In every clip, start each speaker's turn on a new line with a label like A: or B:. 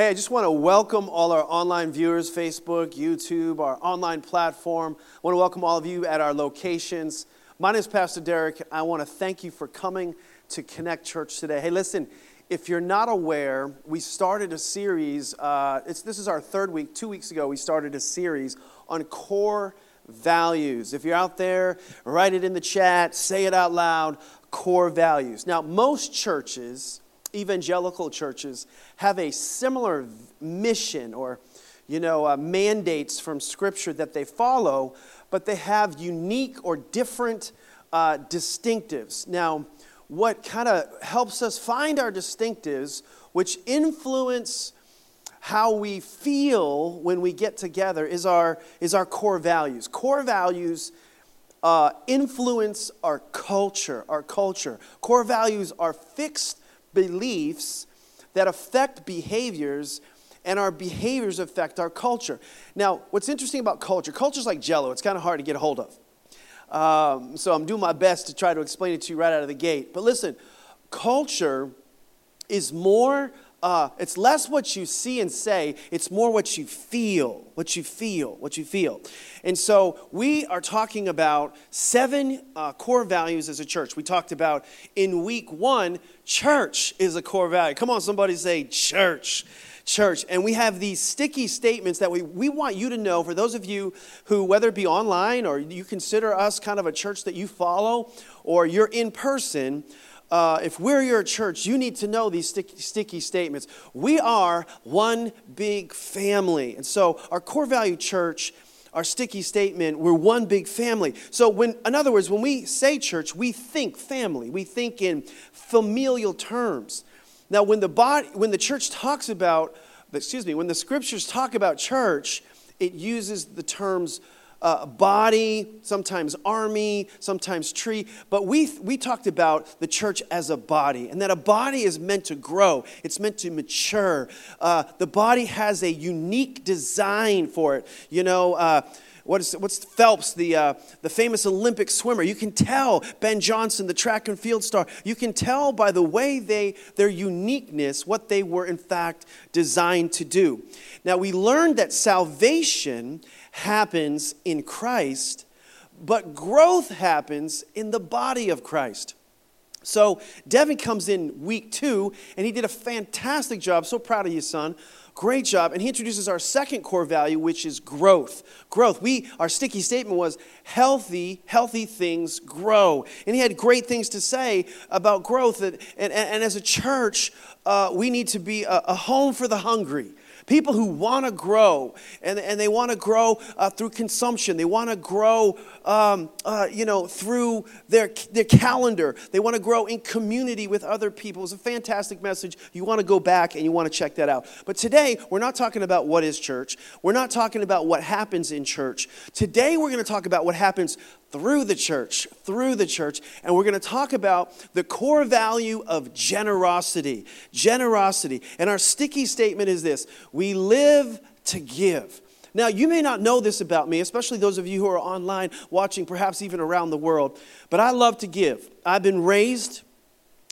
A: Hey, I just want to welcome all our online viewers, Facebook, YouTube, our online platform. I want to welcome all of you at our locations. My name is Pastor Deryck. I want to thank you for coming to Connect Church today. Hey, listen, if you're not aware, we started a series. Uh, this is our third week. Two weeks ago, we started a series on core values. If you're out there, write it in the chat, say it out loud core values. Now, most churches, evangelical churches have a similar mission or you know uh, mandates from scripture that they follow but they have unique or different uh, distinctives. Now what kind of helps us find our distinctives which influence how we feel when we get together is our is our core values. Core values uh, influence our culture our culture. Core values are fixed beliefs that affect behaviors and our behaviors affect our culture. Now, what's interesting about culture, culture's like jello, it's kind of hard to get a hold of. Um, so I'm doing my best to try to explain it to you right out of the gate. But listen, culture is more uh, it's less what you see and say, it's more what you feel, what you feel, what you feel. And so we are talking about seven uh, core values as a church. We talked about in week one, church is a core value. Come on, somebody say church. Church, and we have these sticky statements that we, we want you to know for those of you who, whether it be online or you consider us kind of a church that you follow or you're in person, uh, if we're your church, you need to know these sticky, sticky statements. We are one big family. And so, our core value church, our sticky statement, we're one big family. So, when, in other words, when we say church, we think family, we think in familial terms. Now, when the, body, when the church talks about, excuse me, when the scriptures talk about church, it uses the terms uh, body, sometimes army, sometimes tree. But we, we talked about the church as a body, and that a body is meant to grow, it's meant to mature. Uh, the body has a unique design for it. You know, uh, what is, what's Phelps, the, uh, the famous Olympic swimmer? You can tell Ben Johnson, the track and field star. You can tell by the way they, their uniqueness, what they were in fact designed to do. Now, we learned that salvation happens in Christ, but growth happens in the body of Christ. So, Devin comes in week two, and he did a fantastic job. So proud of you, son. Great job. And he introduces our second core value, which is growth. Growth. We, our sticky statement was healthy, healthy things grow. And he had great things to say about growth. And, and, and as a church, uh, we need to be a, a home for the hungry people who want to grow and, and they want to grow uh, through consumption. They want to grow um, uh, you know through their, their calendar. They want to grow in community with other people. It's a fantastic message. You want to go back and you want to check that out. But today we're not talking about what is church. We're not talking about what happens in church. Today we're going to talk about what happens through the church, through the church, and we're going to talk about the core value of generosity. Generosity. And our sticky statement is this we live to give. Now, you may not know this about me, especially those of you who are online watching, perhaps even around the world, but I love to give. I've been raised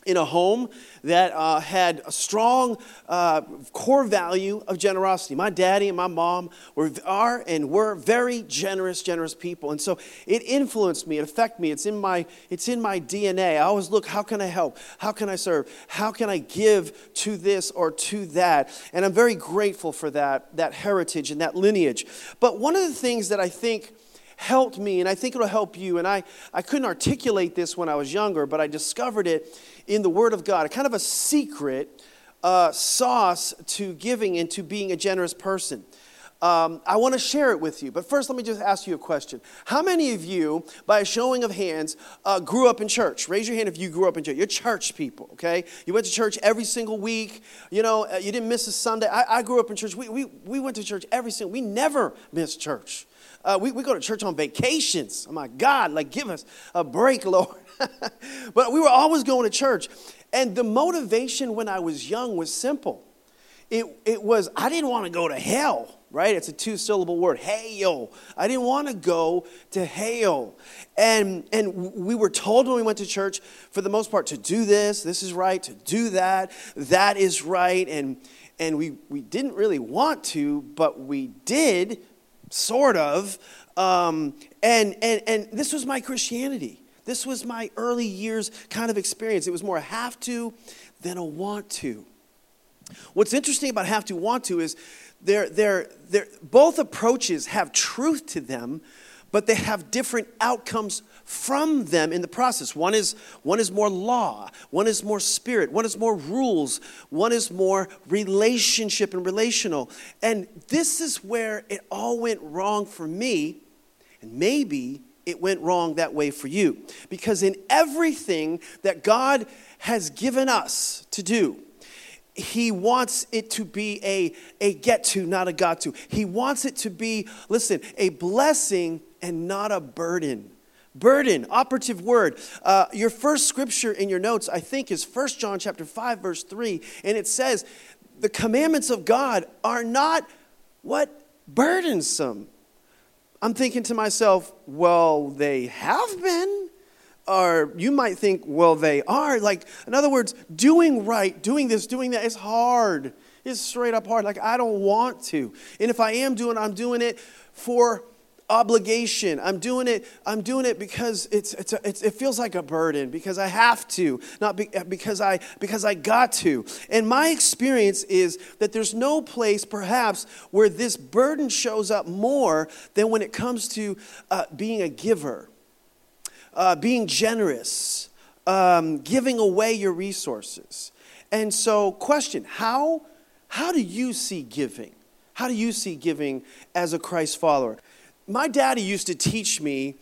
A: in a home that uh, had a strong uh, core value of generosity. My daddy and my mom were, are and were very generous, generous people. And so it influenced me, it affected me. It's in, my, it's in my DNA. I always look, how can I help? How can I serve? How can I give to this or to that? And I'm very grateful for that, that heritage and that lineage. But one of the things that I think helped me, and I think it'll help you. And I, I couldn't articulate this when I was younger, but I discovered it in the Word of God, a kind of a secret uh, sauce to giving and to being a generous person. Um, I want to share it with you. But first, let me just ask you a question. How many of you, by a showing of hands, uh, grew up in church? Raise your hand if you grew up in church. You're church people, okay? You went to church every single week. You know, uh, you didn't miss a Sunday. I, I grew up in church. We, we, we went to church every single We never missed church. Uh, we, we go to church on vacations. Oh my God, like give us a break, Lord. but we were always going to church. And the motivation when I was young was simple. It, it was, I didn't want to go to hell, right? It's a two syllable word, hell. I didn't want to go to hell. And, and we were told when we went to church, for the most part, to do this, this is right, to do that, that is right. And, and we, we didn't really want to, but we did, sort of. Um, and, and, and this was my Christianity. This was my early years kind of experience. It was more a have to than a want to. What's interesting about have to want to is they're, they're, they're, both approaches have truth to them, but they have different outcomes from them in the process. One is, one is more law, one is more spirit, one is more rules, one is more relationship and relational. And this is where it all went wrong for me, and maybe it went wrong that way for you. Because in everything that God has given us to do, he wants it to be a, a get to, not a got to. He wants it to be, listen, a blessing and not a burden. Burden, operative word. Uh, your first scripture in your notes, I think, is 1 John chapter 5, verse 3. And it says, the commandments of God are not what? Burdensome. I'm thinking to myself, well, they have been. Or you might think, well, they are. Like, in other words, doing right, doing this, doing that is hard. It's straight up hard. Like, I don't want to. And if I am doing I'm doing it for obligation. I'm doing it. I'm doing it because it's, it's, a, it's, it feels like a burden because I have to, not be, because I because I got to. And my experience is that there's no place, perhaps, where this burden shows up more than when it comes to uh, being a giver uh, being generous, um, giving away your resources. And so, question how, how do you see giving? How do you see giving as a Christ follower? My daddy used to teach me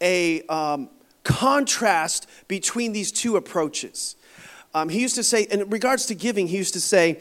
A: a um, contrast between these two approaches. Um, he used to say, in regards to giving, he used to say,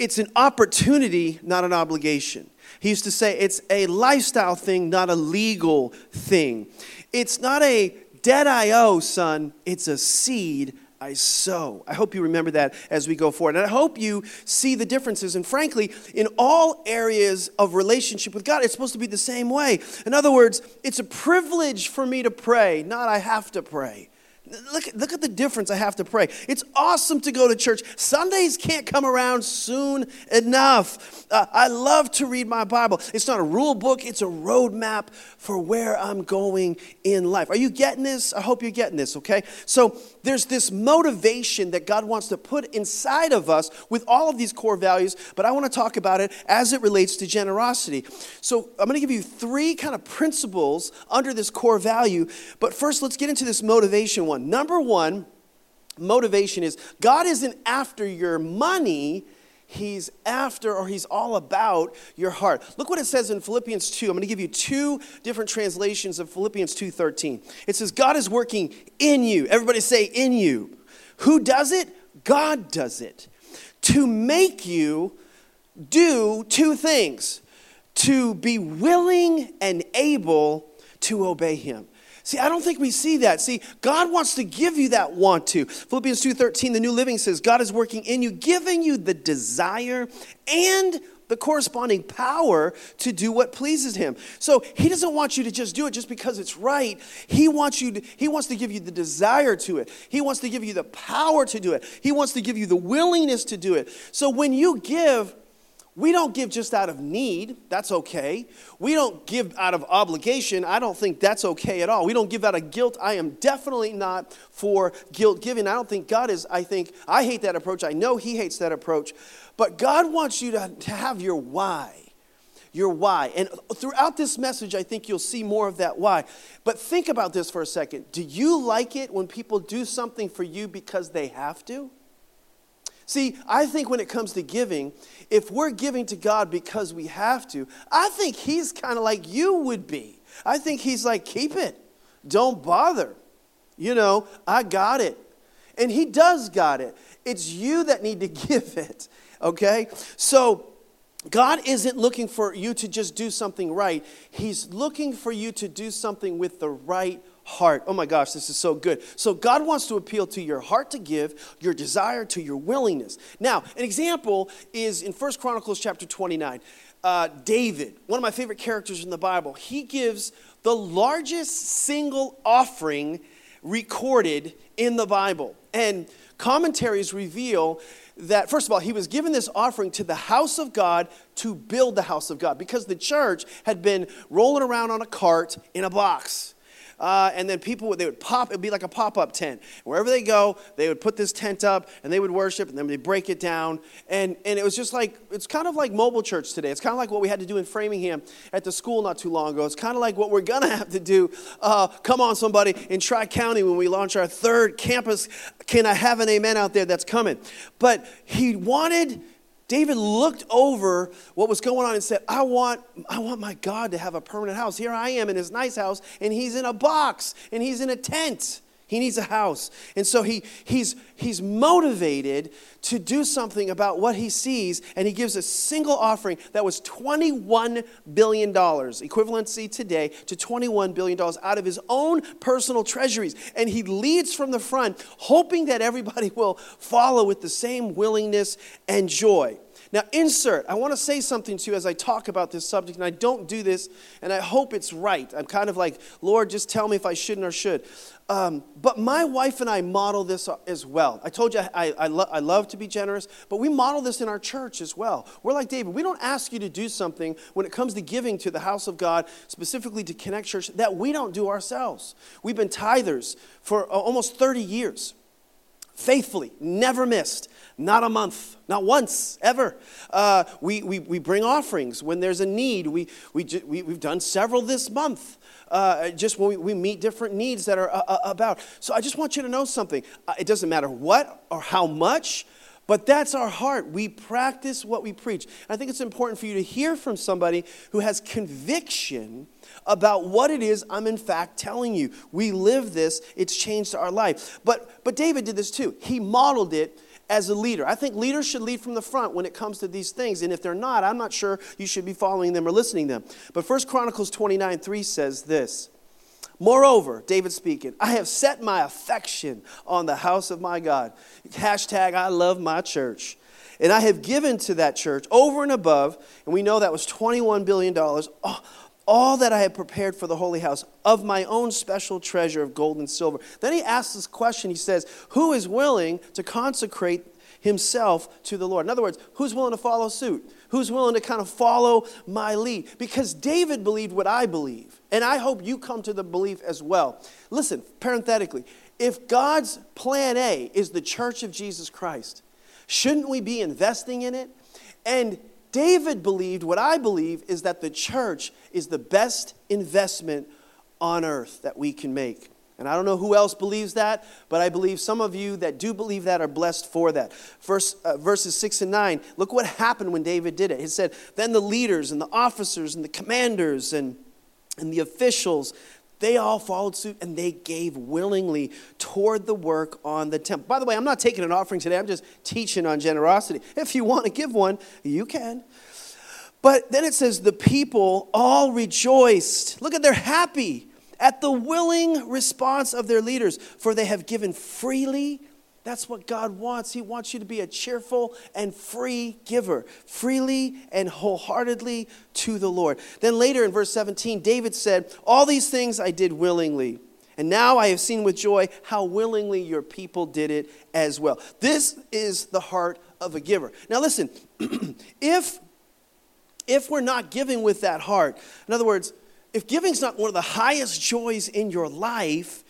A: it's an opportunity, not an obligation. He used to say it's a lifestyle thing, not a legal thing. It's not a debt I owe, son, it's a seed I sow. I hope you remember that as we go forward. And I hope you see the differences. And frankly, in all areas of relationship with God, it's supposed to be the same way. In other words, it's a privilege for me to pray, not I have to pray. Look, look at the difference I have to pray. It's awesome to go to church. Sundays can't come around soon enough. Uh, I love to read my Bible. It's not a rule book, it's a roadmap for where I'm going in life. Are you getting this? I hope you're getting this, okay? So there's this motivation that God wants to put inside of us with all of these core values, but I want to talk about it as it relates to generosity. So I'm going to give you three kind of principles under this core value, but first let's get into this motivation one. Number one, motivation is God isn't after your money, He's after or He's all about your heart. Look what it says in Philippians 2. I'm going to give you two different translations of Philippians 2:13. It says, God is working in you. Everybody say, in you. Who does it? God does it. To make you do two things to be willing and able to obey Him. See, I don't think we see that. See, God wants to give you that want to. Philippians 2:13, the New Living says, God is working in you, giving you the desire and the corresponding power to do what pleases him. So he doesn't want you to just do it just because it's right. He wants you to, he wants to give you the desire to it. He wants to give you the power to do it. He wants to give you the willingness to do it. So when you give, we don't give just out of need. That's okay. We don't give out of obligation. I don't think that's okay at all. We don't give out of guilt. I am definitely not for guilt giving. I don't think God is. I think I hate that approach. I know He hates that approach. But God wants you to, to have your why. Your why. And throughout this message, I think you'll see more of that why. But think about this for a second. Do you like it when people do something for you because they have to? See, I think when it comes to giving, if we're giving to God because we have to, I think He's kind of like you would be. I think He's like, keep it, don't bother. You know, I got it. And He does got it. It's you that need to give it, okay? So, God isn't looking for you to just do something right. He's looking for you to do something with the right heart. Oh my gosh, this is so good. So God wants to appeal to your heart to give, your desire to your willingness. Now, an example is in First Chronicles chapter 29. Uh, David, one of my favorite characters in the Bible, he gives the largest single offering recorded in the Bible. And commentaries reveal that, first of all, he was given this offering to the house of God to build the house of God because the church had been rolling around on a cart in a box. Uh, and then people would, they would pop, it would be like a pop up tent. Wherever they go, they would put this tent up and they would worship and then they break it down. And, and it was just like, it's kind of like mobile church today. It's kind of like what we had to do in Framingham at the school not too long ago. It's kind of like what we're to have to do, uh, come on, somebody, in Tri County when we launch our third campus. Can I have an amen out there that's coming? But he wanted David looked over what was going on and said, I want, I want my God to have a permanent house. Here I am in his nice house, and he's in a box, and he's in a tent. He needs a house. And so he, he's, he's motivated to do something about what he sees, and he gives a single offering that was $21 billion, equivalency today to $21 billion out of his own personal treasuries. And he leads from the front, hoping that everybody will follow with the same willingness and joy. Now, insert, I want to say something to you as I talk about this subject, and I don't do this, and I hope it's right. I'm kind of like, Lord, just tell me if I shouldn't or should. Um, but my wife and I model this as well. I told you I, I, lo- I love to be generous, but we model this in our church as well. We're like David. We don't ask you to do something when it comes to giving to the house of God, specifically to Connect Church, that we don't do ourselves. We've been tithers for almost 30 years faithfully, never missed, not a month, not once, ever. Uh, we, we, we bring offerings when there's a need. We, we, we, we've done several this month. Uh, just when we, we, meet different needs that are uh, uh about. So I just want you to know something. Uh, it doesn't matter what or how much, but that's our heart. We practice what we preach. I think it's important for you to hear from somebody who has conviction about what it is I'm in fact telling you. We live this, it's changed our life. But but David did this too. He modeled it as a leader. I think leaders should lead from the front when it comes to these things. And if they're not, I'm not sure you should be following them or listening to them. But 1 Chronicles 29 3 says this. Moreover, David speaking, I have set my affection on the house of my God. Hashtag I love my church. And I have given to that church over and above, and we know that was $21 billion, oh, all that I had prepared for the holy house of my own special treasure of gold and silver. Then he asks this question. He says, Who is willing to consecrate himself to the Lord? In other words, who's willing to follow suit? Who's willing to kind of follow my lead? Because David believed what I believe. And I hope you come to the belief as well. Listen, parenthetically, if God's plan A is the church of Jesus Christ, shouldn't we be investing in it? And David believed what I believe is that the church is the best investment on earth that we can make. And I don't know who else believes that, but I believe some of you that do believe that are blessed for that. Verse, uh, verses 6 and 9, look what happened when David did it. He said, Then the leaders and the officers and the commanders and, and the officials, they all followed suit and they gave willingly toward the work on the temple. By the way, I'm not taking an offering today, I'm just teaching on generosity. If you want to give one, you can. But then it says, the people all rejoiced. Look at, they're happy at the willing response of their leaders, for they have given freely that's what God wants. He wants you to be a cheerful and free giver, freely and wholeheartedly to the Lord. Then later in verse 17, David said, All these things I did willingly. And now I have seen with joy how willingly your people did it as well. This is the heart of a giver. Now, listen, if, if we're not giving with that heart, in other words, if giving's not one of the highest joys in your life,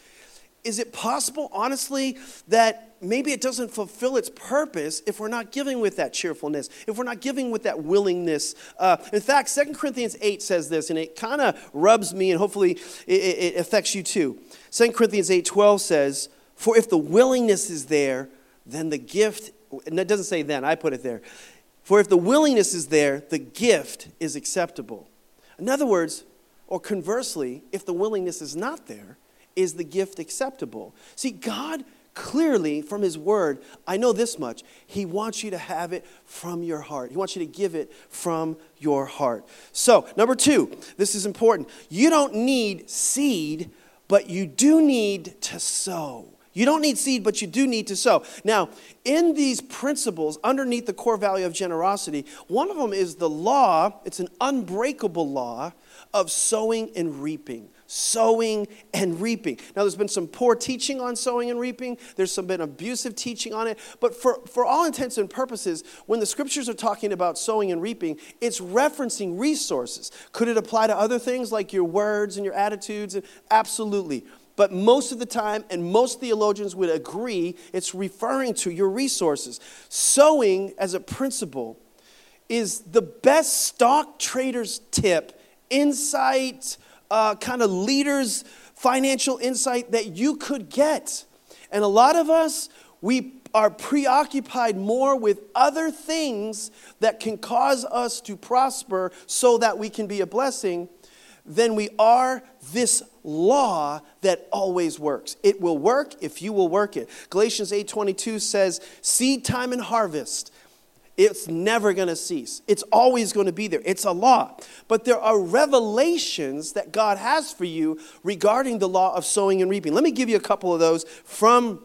A: is it possible, honestly, that maybe it doesn't fulfill its purpose if we're not giving with that cheerfulness, if we're not giving with that willingness? Uh, in fact, 2 Corinthians 8 says this, and it kind of rubs me, and hopefully it, it, affects you too. 2 Corinthians 8 12 says, For if the willingness is there, then the gift, and it doesn't say then, I put it there. For if the willingness is there, the gift is acceptable. In other words, or conversely, if the willingness is not there, is the gift acceptable? See, God clearly from His Word, I know this much. He wants you to have it from your heart. He wants you to give it from your heart. So, number two, this is important. You don't need seed, but you do need to sow. You don't need seed, but you do need to sow. Now, in these principles, underneath the core value of generosity, one of them is the law, it's an unbreakable law of sowing and reaping sowing and reaping. Now, there's been some poor teaching on sowing and reaping, there's some been abusive teaching on it, but for, for all intents and purposes, when the scriptures are talking about sowing and reaping, it's referencing resources. Could it apply to other things like your words and your attitudes? Absolutely. But most of the time, and most theologians would agree, it's referring to your resources. Sowing as a principle is the best stock trader's tip, insight, uh, kind of leaders' financial insight that you could get. And a lot of us, we are preoccupied more with other things that can cause us to prosper so that we can be a blessing than we are this law that always works. It will work if you will work it. Galatians 8:22 says, "Seed time and harvest it's never going to cease. It's always going to be there. It's a law. But there are revelations that God has for you regarding the law of sowing and reaping. Let me give you a couple of those from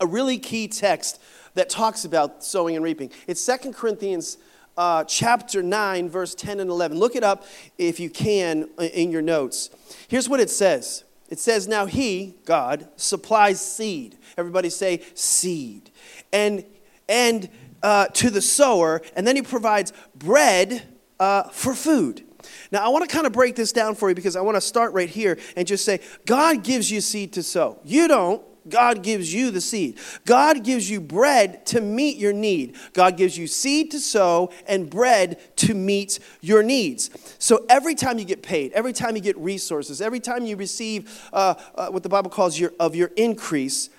A: a really key text that talks about sowing and reaping. It's Second Corinthians uh, chapter 9, verse 10 and 11. Look it up if you can in your notes. Here's what it says it says, Now he, God, supplies seed. Everybody say seed. And, and, uh, to the sower, and then he provides bread uh, for food. Now, I want to kind of break this down for you because I want to start right here and just say God gives you seed to sow. You don't. God gives you the seed. God gives you bread to meet your need. God gives you seed to sow and bread to meet your needs. So every time you get paid, every time you get resources, every time you receive uh, uh, what the Bible calls your, of your increase,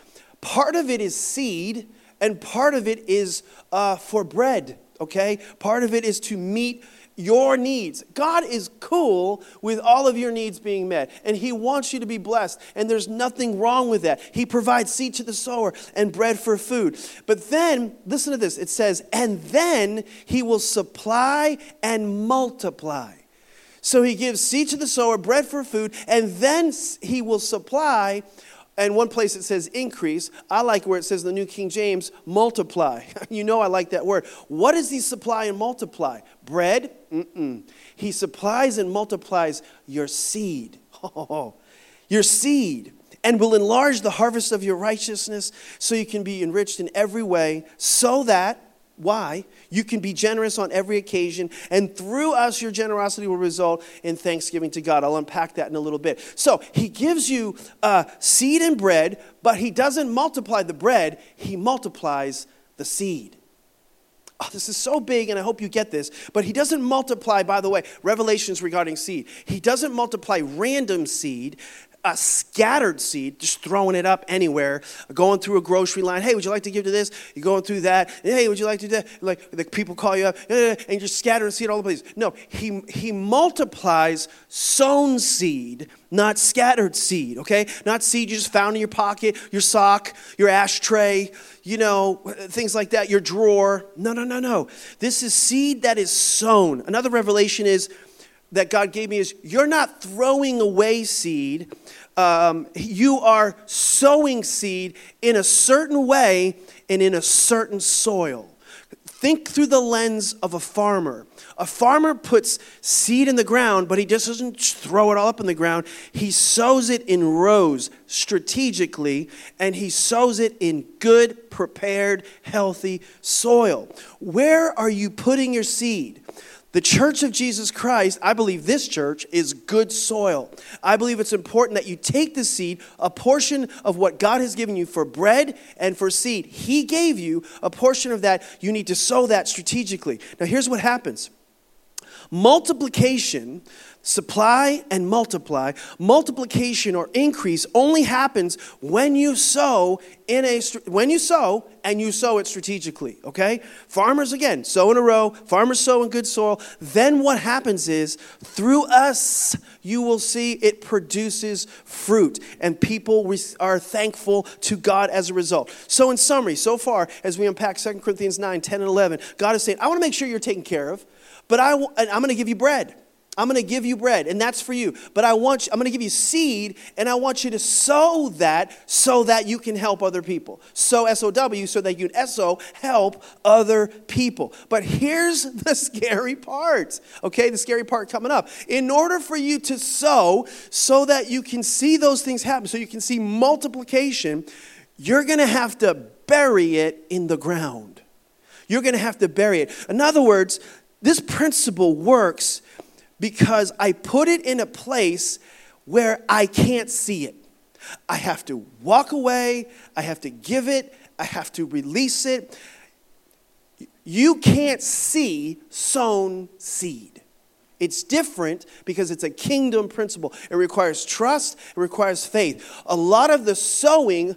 A: part of it is seed and part of it is uh, for bread, okay? Part of it is to meet your needs. God is cool with all of your needs being met, and He wants you to be blessed, and there's nothing wrong with that. He provides seed to the sower and bread for food. But then, listen to this it says, and then He will supply and multiply. So He gives seed to the sower, bread for food, and then He will supply and one place it says increase. I like where it says the New King James, multiply. you know I like that word. What does he supply and multiply? Bread? Mm-mm. He supplies and multiplies your seed. Your seed. And will enlarge the harvest of your righteousness so you can be enriched in every way, so that why? You can be generous on every occasion, and through us, your generosity will result in thanksgiving to God. I'll unpack that in a little bit. So, He gives you uh, seed and bread, but He doesn't multiply the bread, He multiplies the seed. Oh, this is so big, and I hope you get this. But he doesn't multiply, by the way, revelations regarding seed. He doesn't multiply random seed a scattered seed, just throwing it up anywhere, going through a grocery line. Hey, would you like to give to this? You're going through that. Hey, would you like to do that? Like the people call you up, and you're just scattering seed all the places. No, he, he multiplies sown seed, not scattered seed, okay? Not seed you just found in your pocket, your sock, your ashtray, you know, things like that, your drawer. No, no, no, no. This is seed that is sown. Another revelation is that God gave me is you're not throwing away seed, um, you are sowing seed in a certain way and in a certain soil. Think through the lens of a farmer. A farmer puts seed in the ground, but he just doesn't throw it all up in the ground. He sows it in rows strategically, and he sows it in good, prepared, healthy soil. Where are you putting your seed? The church of Jesus Christ, I believe this church is good soil. I believe it's important that you take the seed, a portion of what God has given you for bread and for seed. He gave you a portion of that. You need to sow that strategically. Now, here's what happens multiplication supply and multiply. Multiplication or increase only happens when you sow in a when you sow and you sow it strategically, okay? Farmers again, sow in a row, farmers sow in good soil. Then what happens is through us you will see it produces fruit and people are thankful to God as a result. So in summary, so far as we unpack 2 Corinthians 9, 10 and 11, God is saying, "I want to make sure you're taken care of, but I I'm going to give you bread." I'm going to give you bread, and that's for you. But I want you, I'm going to give you seed, and I want you to sow that so that you can help other people. Sow S O W so that you can S O help other people. But here's the scary part. Okay, the scary part coming up. In order for you to sow so that you can see those things happen, so you can see multiplication, you're going to have to bury it in the ground. You're going to have to bury it. In other words, this principle works because I put it in a place where I can't see it. I have to walk away, I have to give it, I have to release it. You can't see sown seed. It's different because it's a kingdom principle. It requires trust, it requires faith. A lot of the sowing,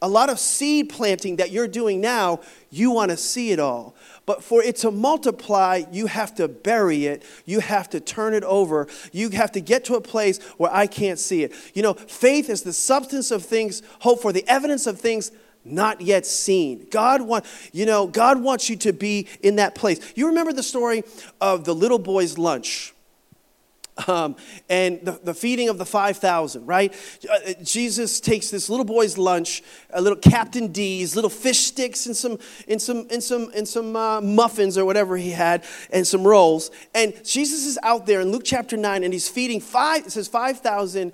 A: a lot of seed planting that you're doing now, you want to see it all. But for it to multiply, you have to bury it. You have to turn it over. You have to get to a place where I can't see it. You know, faith is the substance of things, hope for the evidence of things not yet seen. God want, you know, God wants you to be in that place. You remember the story of the little boy's lunch? Um, and the, the, feeding of the 5,000, right? Uh, Jesus takes this little boy's lunch, a little Captain D's, little fish sticks, and some, and some, and some, and some uh, muffins or whatever he had, and some rolls. And Jesus is out there in Luke chapter 9, and he's feeding five, it says 5,000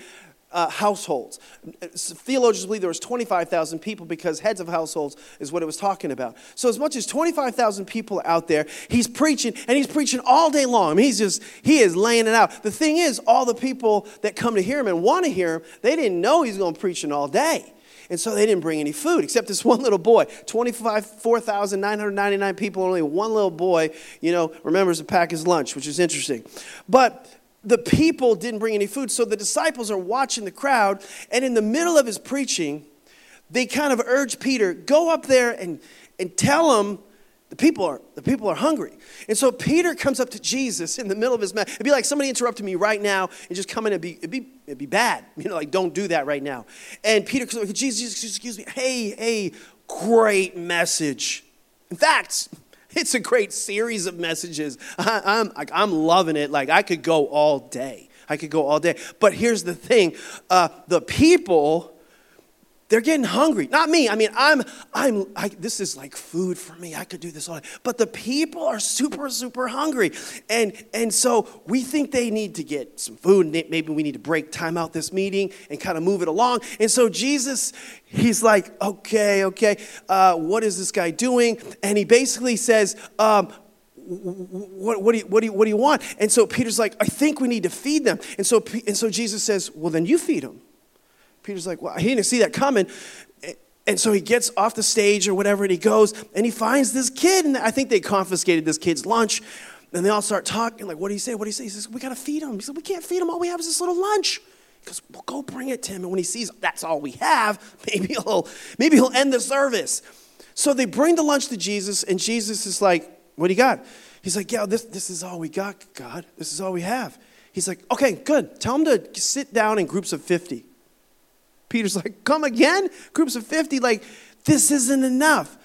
A: uh, households. Theologians believe there was 25,000 people because heads of households is what it was talking about. So as much as 25,000 people out there, he's preaching and he's preaching all day long. I mean, he's just, he is laying it out. The thing is, all the people that come to hear him and want to hear him, they didn't know he's going to preaching all day. And so they didn't bring any food except this one little boy. 24,999 people, only one little boy, you know, remembers to pack his lunch, which is interesting. But the people didn't bring any food. So the disciples are watching the crowd, and in the middle of his preaching, they kind of urge Peter, go up there and, and tell them the people are the people are hungry. And so Peter comes up to Jesus in the middle of his message. It'd be like somebody interrupted me right now and just come in and be it'd be it'd be bad. You know, like don't do that right now. And Peter comes up, Jesus, excuse me, hey, hey, great message. In fact, it's a great series of messages. I, am I'm, I'm loving it. Like, I could go all day. I could go all day. But here's the thing uh, the people they're getting hungry. Not me. I mean, I'm, I'm, I, this is like food for me. I could do this all day. But the people are super, super hungry. And, and so we think they need to get some food. Maybe we need to break time out this meeting and kind of move it along. And so Jesus, he's like, okay, okay, uh, what is this guy doing? And he basically says, um, what, what, do you, what, do you, what do you want? And so Peter's like, I think we need to feed them. And so, and so Jesus says, well, then you feed them. Peter's like, well, he didn't see that coming. And so he gets off the stage or whatever, and he goes and he finds this kid. And I think they confiscated this kid's lunch. And they all start talking, like, what do you say? What do you say? He says, we got to feed him. He said, we can't feed him. All we have is this little lunch. He goes, well, go bring it to him. And when he sees that's all we have, maybe he'll, maybe he'll end the service. So they bring the lunch to Jesus, and Jesus is like, what do you got? He's like, yeah, this, this is all we got, God. This is all we have. He's like, okay, good. Tell him to sit down in groups of 50. Peter's like, Come again? Groups of 50, like, this isn't enough.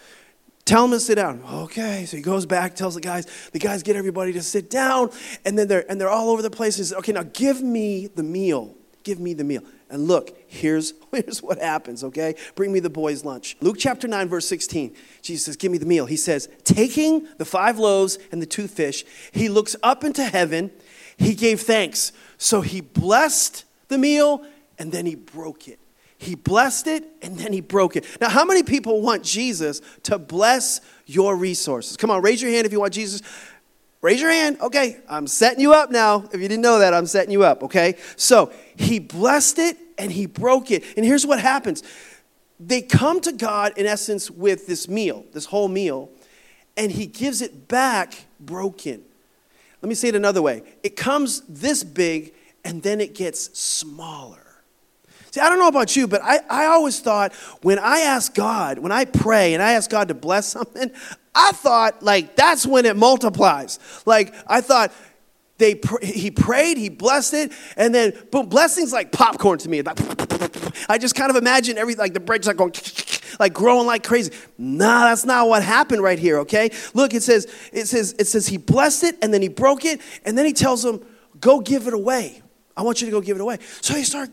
A: Tell him to sit down. Okay, so he goes back, tells the guys, the guys get everybody to sit down, and then they're and they're all over the place. He says, Okay, now give me the meal. Give me the meal. And look, here's, here's what happens, okay? Bring me the boys' lunch. Luke chapter 9, verse 16. Jesus says, Give me the meal. He says, Taking the five loaves and the two fish, he looks up into heaven, he gave thanks. So he blessed the meal, and then he broke it. He blessed it and then he broke it. Now, how many people want Jesus to bless your resources? Come on, raise your hand if you want Jesus. Raise your hand. Okay, I'm setting you up now. If you didn't know that, I'm setting you up, okay? So he blessed it and he broke it. And here's what happens they come to God, in essence, with this meal, this whole meal, and he gives it back broken. Let me say it another way it comes this big and then it gets smaller. See, I don't know about you, but I, I always thought when I ask God, when I pray and I ask God to bless something, I thought like that's when it multiplies. Like I thought they he prayed, he blessed it, and then boom, blessings like popcorn to me. I just kind of imagine every like the bread's like going like growing like crazy. Nah, that's not what happened right here, okay? Look, it says, it says, it says he blessed it and then he broke it, and then he tells them, Go give it away. I want you to go give it away. So they start,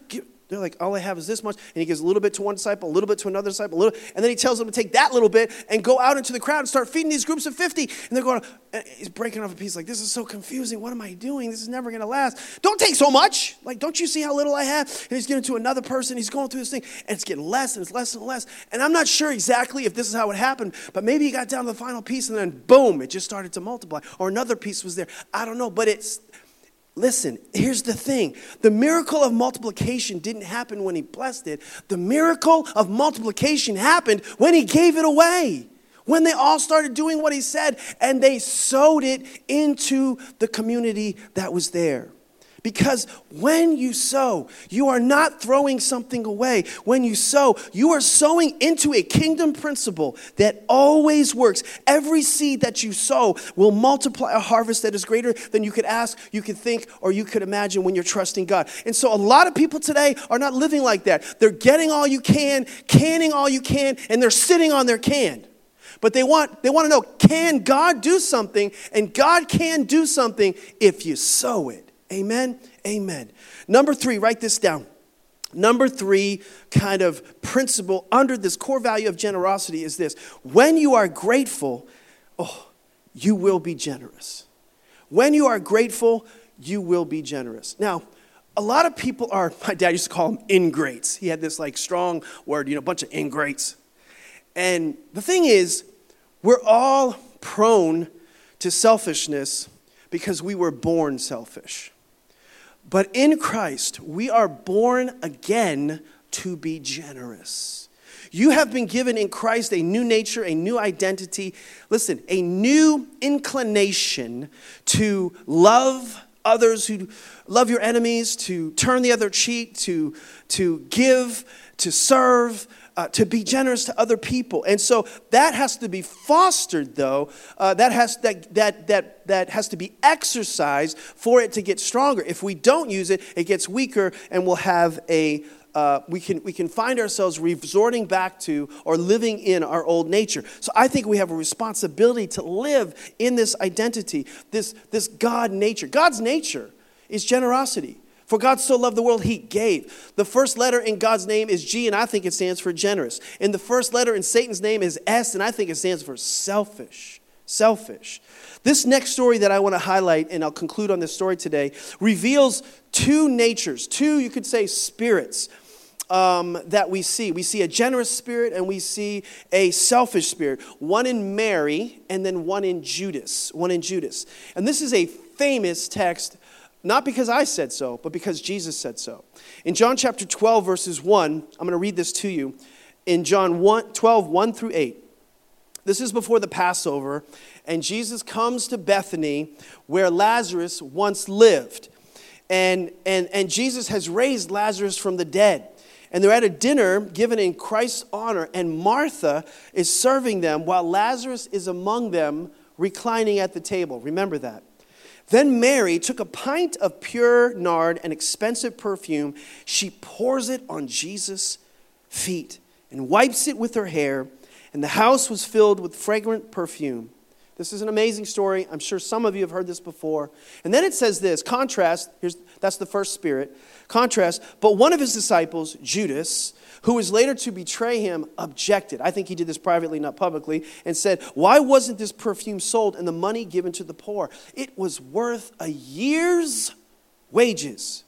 A: they're like, all I have is this much. And he gives a little bit to one disciple, a little bit to another disciple, a little, and then he tells them to take that little bit and go out into the crowd and start feeding these groups of 50. And they're going, and he's breaking off a piece like, this is so confusing. What am I doing? This is never going to last. Don't take so much. Like, don't you see how little I have? And he's getting to another person. He's going through this thing, and it's getting less and it's less and less. And I'm not sure exactly if this is how it happened, but maybe he got down to the final piece and then boom, it just started to multiply. Or another piece was there. I don't know, but it's Listen, here's the thing the miracle of multiplication didn't happen when he blessed it, the miracle of multiplication happened when he gave it away. When they all started doing what he said and they sowed it into the community that was there. Because when you sow, you are not throwing something away. When you sow, you are sowing into a kingdom principle that always works. Every seed that you sow will multiply a harvest that is greater than you could ask, you could think, or you could imagine when you're trusting God. And so a lot of people today are not living like that. They're getting all you can, canning all you can, and they're sitting on their can. But they want, they want to know can God do something? And God can do something if you sow it. Amen? Amen. Number three, write this down. Number three kind of principle under this core value of generosity is this when you are grateful, oh, you will be generous. When you are grateful, you will be generous. Now, a lot of people are, my dad used to call them ingrates. He had this like strong word, you know, a bunch of ingrates. And the thing is, we're all prone to selfishness because we were born selfish. But in Christ, we are born again to be generous. You have been given in Christ a new nature, a new identity. Listen, a new inclination to love others, who love your enemies, to turn the other cheek, to, to give, to serve, uh, to be generous to other people. And so that has to be fostered, though. Uh, that, has, that, that, that, that has to be exercised for it to get stronger. If we don't use it, it gets weaker and we'll have a, uh, we, can, we can find ourselves resorting back to or living in our old nature. So I think we have a responsibility to live in this identity, this, this God nature. God's nature is generosity. For God so loved the world, he gave. The first letter in God's name is G, and I think it stands for generous. And the first letter in Satan's name is S, and I think it stands for selfish. Selfish. This next story that I want to highlight, and I'll conclude on this story today, reveals two natures, two, you could say, spirits. Um, that we see. We see a generous spirit and we see a selfish spirit. One in Mary and then one in Judas. One in Judas. And this is a famous text not because I said so, but because Jesus said so. In John chapter 12, verses 1, I'm going to read this to you. In John 1, 12, 1 through 8. This is before the Passover, and Jesus comes to Bethany where Lazarus once lived. And, and, and Jesus has raised Lazarus from the dead. And they're at a dinner given in Christ's honor, and Martha is serving them while Lazarus is among them reclining at the table. Remember that. Then Mary took a pint of pure nard, an expensive perfume. She pours it on Jesus' feet and wipes it with her hair, and the house was filled with fragrant perfume. This is an amazing story. I'm sure some of you have heard this before. And then it says this contrast, here's, that's the first spirit. Contrast, but one of his disciples, Judas, who was later to betray him, objected. I think he did this privately, not publicly, and said, Why wasn't this perfume sold and the money given to the poor? It was worth a year's wages.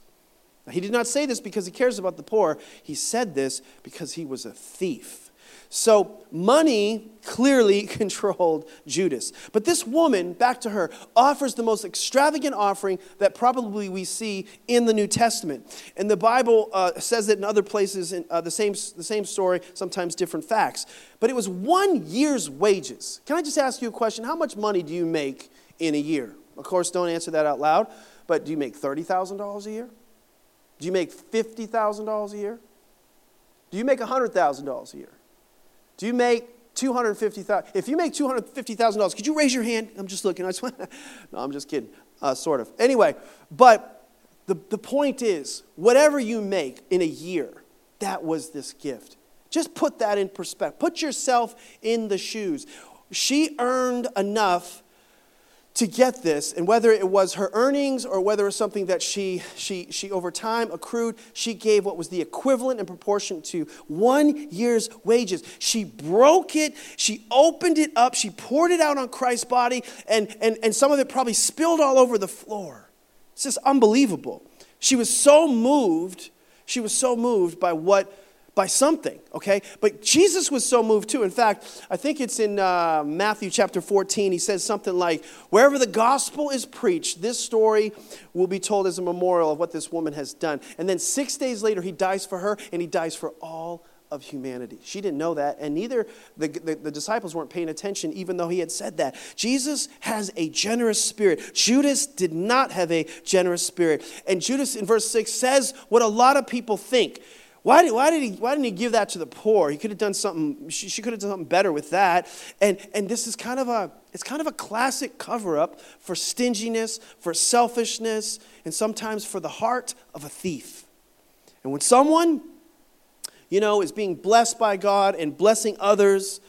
A: Now, he did not say this because he cares about the poor. He said this because he was a thief. So money clearly controlled Judas. But this woman, back to her, offers the most extravagant offering that probably we see in the New Testament. And the Bible uh, says it in other places, in uh, the, same, the same story, sometimes different facts. But it was one year's wages. Can I just ask you a question? How much money do you make in a year? Of course, don't answer that out loud, but do you make $30,000 a year? Do you make $50,000 a year? Do you make $100,000 a year? Do you make 250,000? If you make $250,000, could you raise your hand? I'm just looking. I just no, I'm just kidding. Uh, sort of. Anyway, but the, the point is, whatever you make in a year, that was this gift. Just put that in perspective. Put yourself in the shoes. She earned enough to get this, and whether it was her earnings or whether it was something that she, she, she over time accrued, she gave what was the equivalent in proportion to one year's wages. She broke it, she opened it up, she poured it out on Christ's body, and, and, and some of it probably spilled all over the floor. It's just unbelievable. She was so moved, she was so moved by what by something, okay? But Jesus was so moved too. In fact, I think it's in uh, Matthew chapter 14. He says something like, Wherever the gospel is preached, this story will be told as a memorial of what this woman has done. And then six days later, he dies for her and he dies for all of humanity. She didn't know that, and neither the, the, the, disciples weren't paying attention, even though he had said that. Jesus has a generous spirit. Judas did not have a generous spirit. And Judas, in verse 6, says what a lot of people think. Why, did, why, did he, why didn't he give that to the poor? He could have done something, she, she could have done something better with that. And, and this is kind of a, it's kind of a classic cover up for stinginess, for selfishness, and sometimes for the heart of a thief. And when someone, you know, is being blessed by God and blessing others,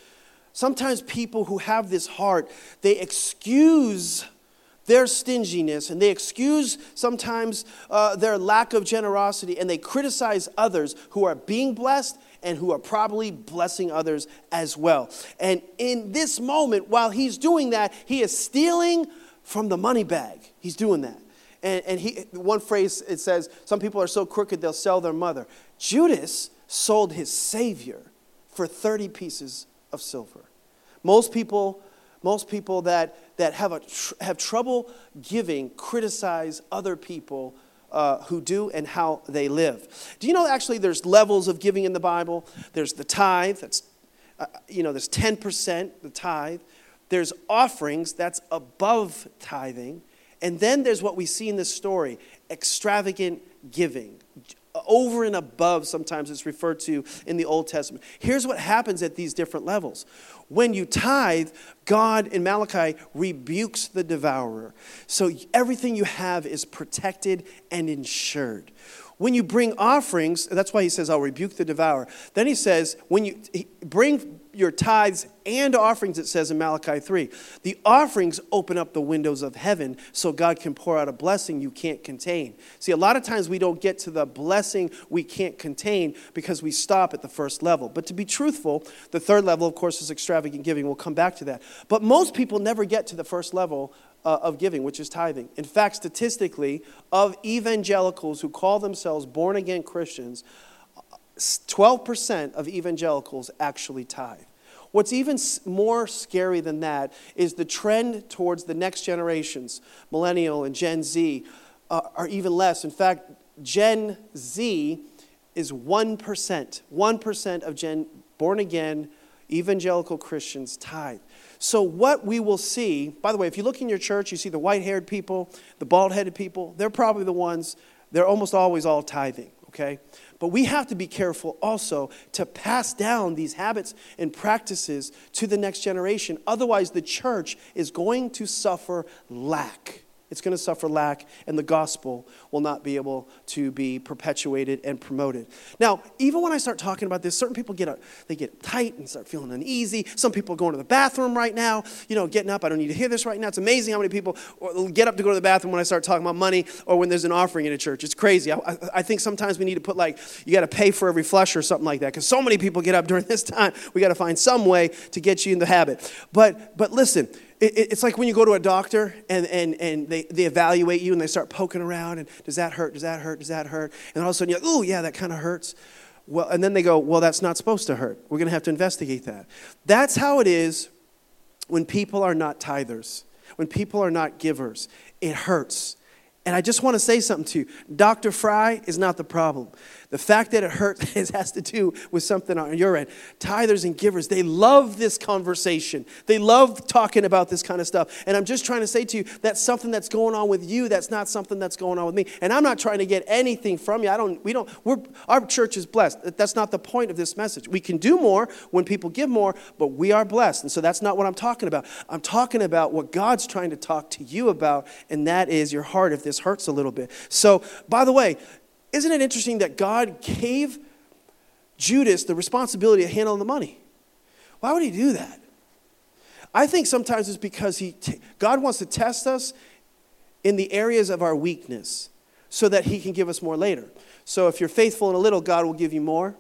A: sometimes people who have this heart, they excuse their stinginess and they excuse sometimes uh, their lack of generosity and they criticize others who are being blessed and who are probably blessing others as well. And in this moment, while he's doing that, he is stealing from the money bag. He's doing that. And, and he, one phrase it says, Some people are so crooked they'll sell their mother. Judas sold his Savior for 30 pieces of silver. Most people most people that, that have, a tr- have trouble giving criticize other people uh, who do and how they live. Do you know actually there's levels of giving in the Bible? There's the tithe, that's, uh, you know, there's 10%, the tithe. There's offerings, that's above tithing. And then there's what we see in this story extravagant giving over and above, sometimes it's referred to in the Old Testament. Here's what happens at these different levels. When you tithe, God in Malachi rebukes the devourer. So everything you have is protected and insured. When you bring offerings, that's why he says, I'll rebuke the devourer. Then he says, when you bring your tithes and offerings, it says in Malachi 3, the offerings open up the windows of heaven so God can pour out a blessing you can't contain. See, a lot of times we don't get to the blessing we can't contain because we stop at the first level. But to be truthful, the third level, of course, is extravagant giving. We'll come back to that. But most people never get to the first level uh, of giving, which is tithing. In fact, statistically, of evangelicals who call themselves born again Christians, 12% of evangelicals actually tithe. What's even more scary than that is the trend towards the next generations, millennial and Gen Z, uh, are even less. In fact, Gen Z is 1%. 1% of Gen born again evangelical Christians tithe. So, what we will see, by the way, if you look in your church, you see the white haired people, the bald headed people, they're probably the ones, they're almost always all tithing, okay? But we have to be careful also to pass down these habits and practices to the next generation. Otherwise, the church is going to suffer lack. It's going to suffer lack, and the gospel will not be able to be perpetuated and promoted. Now, even when I start talking about this, certain people get a, they get tight and start feeling uneasy. Some people are going to the bathroom right now, you know, getting up. I don't need to hear this right now. It's amazing how many people get up to go to the bathroom when I start talking about money or when there's an offering in a church. It's crazy. I, I think sometimes we need to put like you got to pay for every flush or something like that because so many people get up during this time. We got to find some way to get you in the habit. But but listen it's like when you go to a doctor and, and, and they, they evaluate you and they start poking around and does that hurt? Does that hurt? Does that hurt? And all of a sudden you're like, oh, yeah, that kind of hurts. Well, and then they go, well, that's not supposed to hurt. We're going to have to investigate that. That's how it is when people are not tithers, when people are not givers. It hurts. And I just want to say something to you. Dr. Frye is not the problem. The fact that it hurts has to do with something on your end. Tithers and givers, they love this conversation. They love talking about this kind of stuff. And I'm just trying to say to you, that's something that's going on with you. That's not something that's going on with me. And I'm not trying to get anything from you. I don't, we don't, we're, our church is blessed. That's not the point of this message. We can do more when people give more, but we are blessed. And so that's not what I'm talking about. I'm talking about what God's trying to talk to you about, and that is your heart if this hurts a little bit. So, by the way, isn't it interesting that God gave Judas the responsibility of handling the money? Why would he do that? I think sometimes it's because he t- God wants to test us in the areas of our weakness so that he can give us more later. So if you're faithful in a little, God will give you more,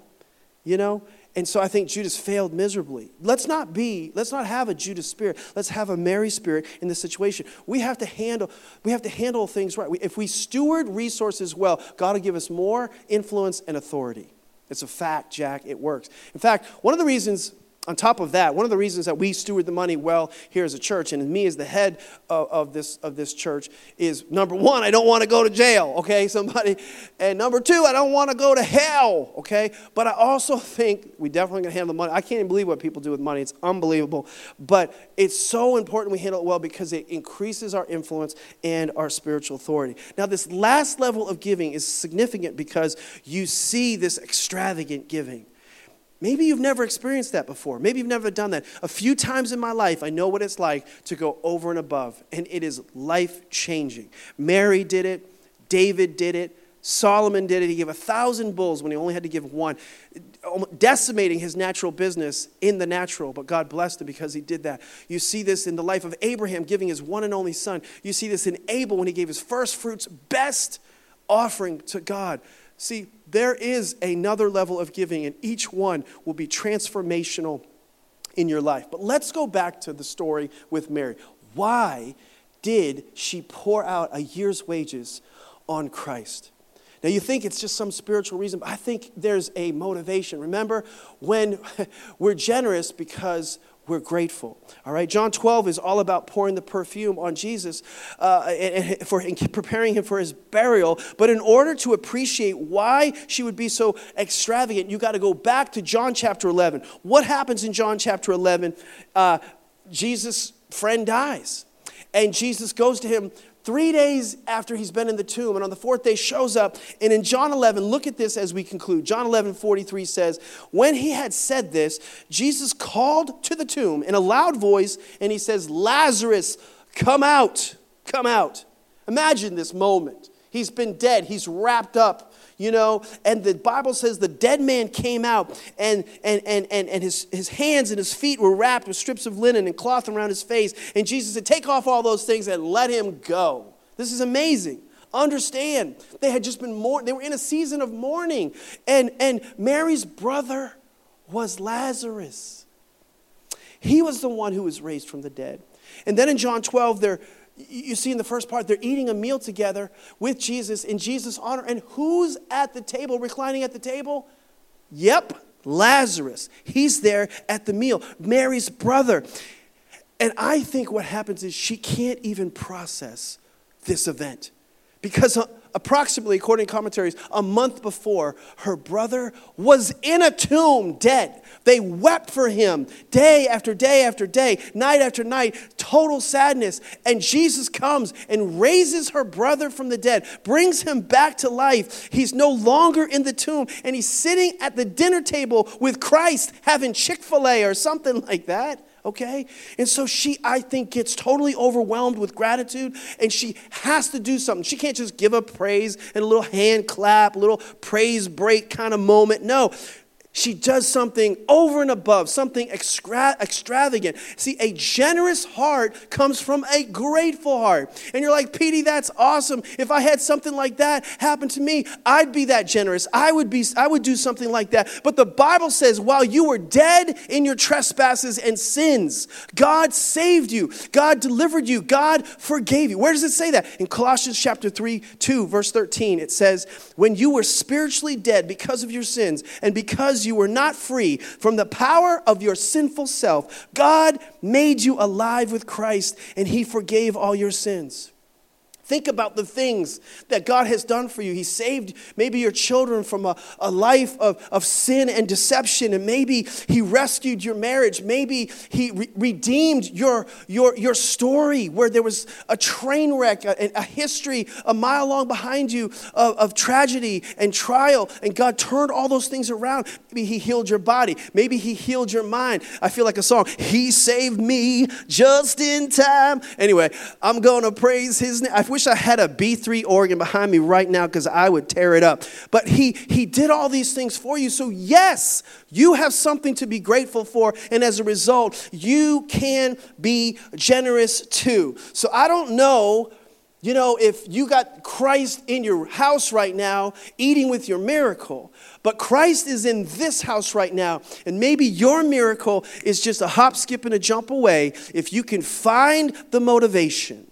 A: you know? And so I think Judas failed miserably. Let's not be, let's not have a Judas spirit. Let's have a Mary spirit in this situation. We have to handle, we have to handle things right. if we steward resources well, God will give us more influence and authority. It's a fact, Jack. It works. In fact, one of the reasons on top of that, one of the reasons that we steward the money well here as a church, and me as the head of, of, this, of this church, is number one, I don't want to go to jail, okay, somebody. And number two, I don't want to go to hell, okay. But I also think we definitely going to handle the money. I can't even believe what people do with money, it's unbelievable. But it's so important we handle it well because it increases our influence and our spiritual authority. Now, this last level of giving is significant because you see this extravagant giving. Maybe you've never experienced that before. Maybe you've never done that. A few times in my life, I know what it's like to go over and above, and it is life changing. Mary did it, David did it, Solomon did it. He gave a thousand bulls when he only had to give one, decimating his natural business in the natural, but God blessed him because he did that. You see this in the life of Abraham giving his one and only son. You see this in Abel when he gave his first fruits, best offering to God. See, there is another level of giving, and each one will be transformational in your life. But let's go back to the story with Mary. Why did she pour out a year's wages on Christ? Now, you think it's just some spiritual reason, but I think there's a motivation. Remember, when we're generous because we're grateful. All right, John 12 is all about pouring the perfume on Jesus uh, and, for and preparing him for his burial. But in order to appreciate why she would be so extravagant, you got to go back to John chapter 11. What happens in John chapter 11? Uh, Jesus' friend dies. And Jesus goes to him Three days after he's been in the tomb, and on the fourth day shows up. And in John 11, look at this as we conclude. John 11, 43 says, When he had said this, Jesus called to the tomb in a loud voice, and he says, Lazarus, come out, come out. Imagine this moment. He's been dead, he's wrapped up you know? And the bible says the dead man came out and and and and, and his, his hands and his feet were wrapped with strips of linen and cloth around his face. And jesus said take off all those things and let him go. This is amazing. Understand they had just been more they were in a season of mourning. And and mary's brother was lazarus. He was the one who was raised from the dead. And then in john 12 they're you see in the first part, they're eating a meal together with Jesus in Jesus' honor. And who's at the table, reclining at the table? Yep, Lazarus. He's there at the meal, Mary's brother. And I think what happens is she can't even process this event because approximately, according to commentaries, a month before, her brother was in a tomb, dead. They wept for him day after day after day, night after night, total sadness. And Jesus comes and raises her brother from the dead, brings him back to life. He's no longer in the tomb, and he's sitting at the dinner table with Christ having Chick fil A or something like that okay? And so she, I think, gets totally overwhelmed with gratitude and she has to do something. She can't just give a praise and a little hand clap, a little praise break kind of moment. No, she does something over and above, something extra- extravagant. See, a generous heart comes from a grateful heart. And you're like, Petey, that's awesome. If I had something like that happen to me, I'd be that generous. I would be I would do something like that. But the Bible says, while you were dead in your trespasses and sins, God saved you. God delivered you. God forgave you. Where does it say that? In Colossians chapter 3, 2, verse 13, it says, When you were spiritually dead because of your sins and because because you were not free from the power of your sinful self, God made you alive with Christ and He forgave all your sins. Think about the things that God has done for you. He saved maybe your children from a, a life of, of sin and deception, and maybe He rescued your marriage. Maybe He re- redeemed your, your, your story where there was a train wreck, a, a history a mile long behind you of, of tragedy and trial, and God turned all those things around. Maybe He healed your body. Maybe He healed your mind. I feel like a song, He saved me just in time. Anyway, I'm going to praise His name. I wish I had a B3 organ behind me right now because I would tear it up. But he, he did all these things for you. So, yes, you have something to be grateful for. And as a result, you can be generous too. So, I don't know you know, if you got Christ in your house right now, eating with your miracle, but Christ is in this house right now, and maybe your miracle is just a hop, skip, and a jump away, if you can find the motivation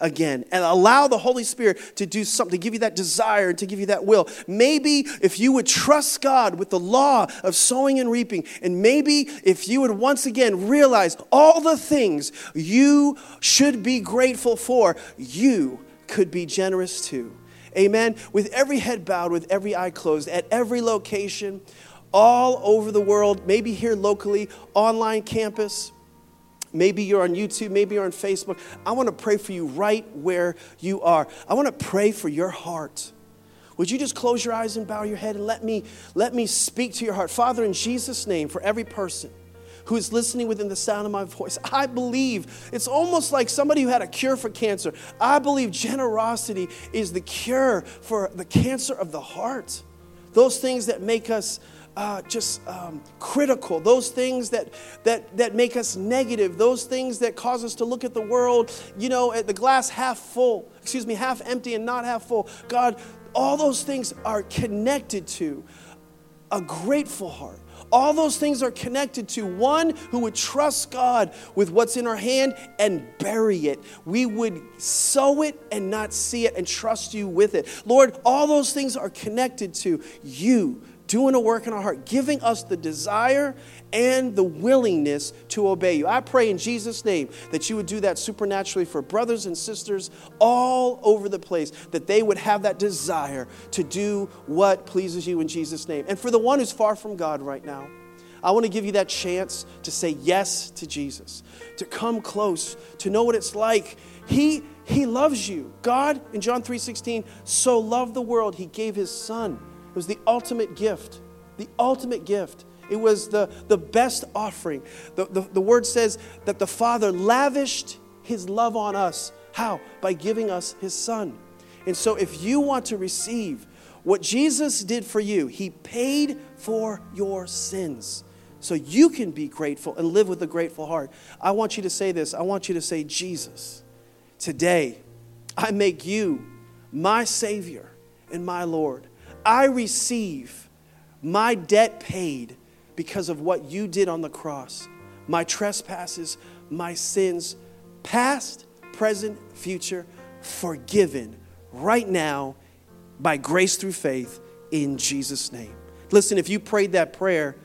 A: again and allow the Holy Spirit to do something, to give you that desire, and to give you that will. Maybe if you would trust God with the law of sowing and reaping, and maybe if you would once again realize all the things you should be grateful for, you could be generous too. Amen. With every head bowed, with every eye closed, at every location, all over the world, maybe here locally, online campus Maybe you're on YouTube, maybe you're on Facebook. I want to pray for you right where you are. I want to pray for your heart. Would you just close your eyes and bow your head and let me let me speak to your heart. Father in Jesus name for every person who is listening within the sound of my voice. I believe it's almost like somebody who had a cure for cancer. I believe generosity is the cure for the cancer of the heart. Those things that make us uh, just um, critical, those things that, that, that make us negative, those things that cause us to look at the world, you know, at the glass half full, excuse me, half empty and not half full. God, all those things are connected to a grateful heart. All those things are connected to one who would trust God with what's in our hand and bury it. We would sow it and not see it and trust you with it. Lord, all those things are connected to you doing a work in our heart, giving us the desire and the willingness to obey you. I pray in Jesus' name that you would do that supernaturally for brothers and sisters all over the place, that they would have that desire to do what pleases you in Jesus' name. And for the one who's far from God right now, I want to give you that chance to say yes to Jesus, to come close, to know what it's like. He, he loves you. God, in John 3:16, so loved the world, he gave his son it was the ultimate gift. The ultimate gift. It was the, the best offering. The, the, the word says that the Father lavished his love on us. How? By giving us his Son. And so, if you want to receive what Jesus did for you, he paid for your sins. So you can be grateful and live with a grateful heart. I want you to say this. I want you to say, Jesus, today I make you my Savior and my Lord. I receive my debt paid because of what you did on the cross. My trespasses, my sins, past, present, future, forgiven right now by grace through faith in Jesus' name. Listen, if you prayed that prayer,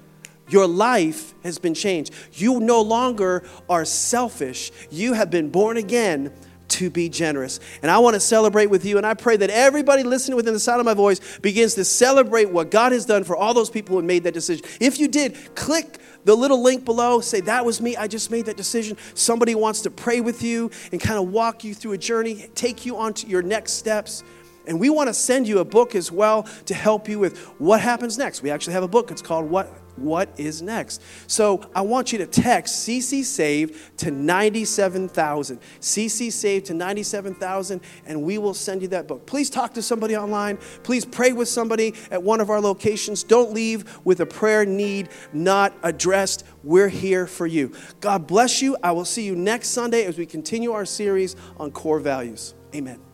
A: your life has been changed. You no longer are selfish. You have been born again to be generous. And I want to celebrate with you. And I pray that everybody listening within the sound of my voice begins to celebrate what God has done for all those people who made that decision. If you did, click the little link below, say, That was me. I just made that decision. Somebody wants to pray with you and kind of walk you through a journey, take you on to your next steps. And we want to send you a book as well to help you with what happens next. We actually have a book. It's called What what is next? So I want you to text CC Save to 97,000. CC Save to 97,000, and we will send you that book. Please talk to somebody online. Please pray with somebody at one of our locations. Don't leave with a prayer need not addressed. We're here for you. God bless you. I will see you next Sunday as we continue our series on core values. Amen.